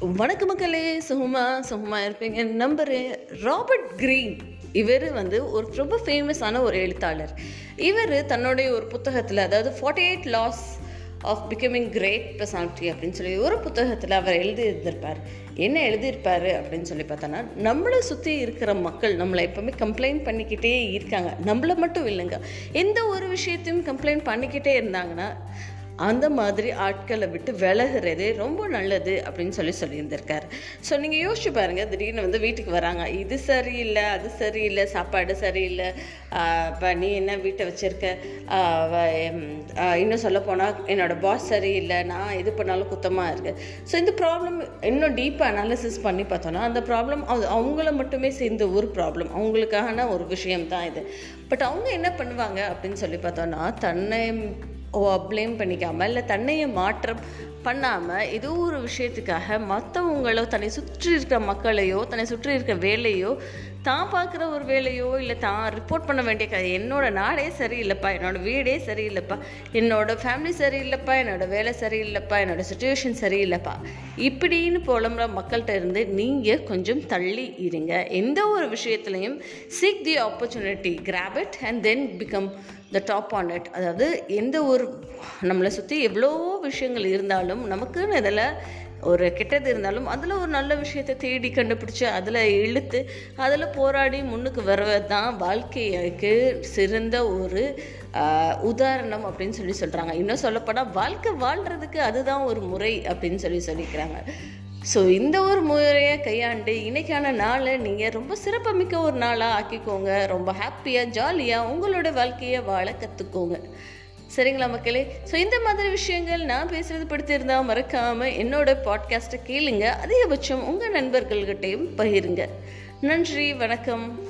வணக்க மக்களே சுகுமா சுகுமா இருப்பீங்க. Number Robert Green. இவர் வந்து ஒரு ரொம்ப ஃபேமஸான ஒரு எழுத்தாளர். இவர் தன்னுடைய ஒரு புத்தகத்தில் அதாவது forty eight laws of becoming great personality அப்படின்னு சொல்லி ஒரு புத்தகத்தில் அவர் எழுதி இருந்திருப்பார் என்ன எழுதியிருப்பார் அப்படின்னு சொல்லி பார்த்தோன்னா நம்மளை சுற்றி இருக்கிற மக்கள் நம்மளை எப்போவுமே கம்ப்ளைண்ட் பண்ணிக்கிட்டே இருக்காங்க. நம்மளை மட்டும் இல்லைங்க. எந்த ஒரு விஷயத்தையும் கம்ப்ளைண்ட் பண்ணிக்கிட்டே இருந்தாங்கன்னா அந்த மாதிரி ஆட்களை விட்டு விலகுறதே ரொம்ப நல்லது அப்படின்னு சொல்லி சொல்லியிருந்திருக்கார். ஸோ நீங்கள் யோசிச்சு பாருங்கள் திடீர்னு வந்து வீட்டுக்கு வராங்க. இது சரியில்லை அது சரியில்லை சாப்பாடு சரியில்லை இப்போ நீ என்ன வீட்டை வச்சுருக்க? இன்னும் சொல்ல போனால் என்னோடய பாஸ் சரியில்லை நான் இது பண்ணாலும் குத்தமாக இருக்குது ஸோ இந்த ப்ராப்ளம் இன்னும் டீப்பாக அனாலிசிஸ் பண்ணி பார்த்தோன்னா அந்த ப்ராப்ளம் அது அவங்கள மட்டுமே சேர்ந்த ஒரு ப்ராப்ளம் அவங்களுக்கான ஒரு விஷயம் தான் இது. பட் அவங்க என்ன பண்ணுவாங்க அப்படின்னு சொல்லி பார்த்தோன்னா தன்னை ப்ளேம் பண்ணிக்காமல் இல்லை தன்னையை மாற்றம் பண்ணாமல் ஏதோ ஒரு விஷயத்துக்காக மற்றவங்களோ தன்னை சுற்றி இருக்கிற மக்களையோ தன்னை சுற்றி இருக்கிற வேலையோ தான் பார்க்குற ஒரு வேலையோ இல்லை தான் ரிப்போர்ட் பண்ண வேண்டிய கதை என்னோடய நாடே சரியில்லைப்பா என்னோடய வீடே சரியில்லைப்பா என்னோடய ஃபேமிலி சரியில்லைப்பா என்னோடய வேலை சரியில்லைப்பா என்னோடய சுச்சுவேஷன் சரியில்லைப்பா. இப்படின்னு புலம்புற மக்கள்கிட்ட இருந்து நீங்கள் கொஞ்சம் தள்ளி இருங்க. எந்த ஒரு விஷயத்துலையும் seek the opportunity grab it and then become the top on it அதாவது எந்த ஒரு நம்மளை சுற்றி எவ்வளோ விஷயங்கள் இருந்தாலும் நமக்குன்னு இதில் ஒரு கெட்டது இருந்தாலும் அதில் ஒரு நல்ல விஷயத்தை தேடி கண்டுபிடிச்சி அதில் இழுத்து அதில் போராடி முன்னுக்கு வருவது தான் வாழ்க்கைக்கு சிறந்த ஒரு உதாரணம் அப்படின்னு சொல்லி சொல்கிறாங்க இன்னும் சொல்லப்போனால் வாழ்க்கை வாழ்கிறதுக்கு அதுதான் ஒரு முறை அப்படின்னு சொல்லி சொல்லிக்கிறாங்க. ஸோ இந்த ஒரு முறையை கையாண்டு இன்றைக்கான நாளை நீங்கள் ரொம்ப சிறப்புமிக்க ஒரு நாளாக ஆக்கிக்கோங்க. ரொம்ப ஹாப்பியாக ஜாலியாக உங்களோட வாழ்க்கையை வாழ கற்றுக்கோங்க சரிங்களா மக்களே? ஸோ இந்த மாதிரி விஷயங்கள் நான் பேசுகிறது படுத்திருந்தால் மறக்காமல் என்னோட பாட்காஸ்ட்டை கேளுங்க. அதிகபட்சம் உங்கள் நண்பர்கள்கிட்டையும் பகிருங்க. நன்றி வணக்கம்.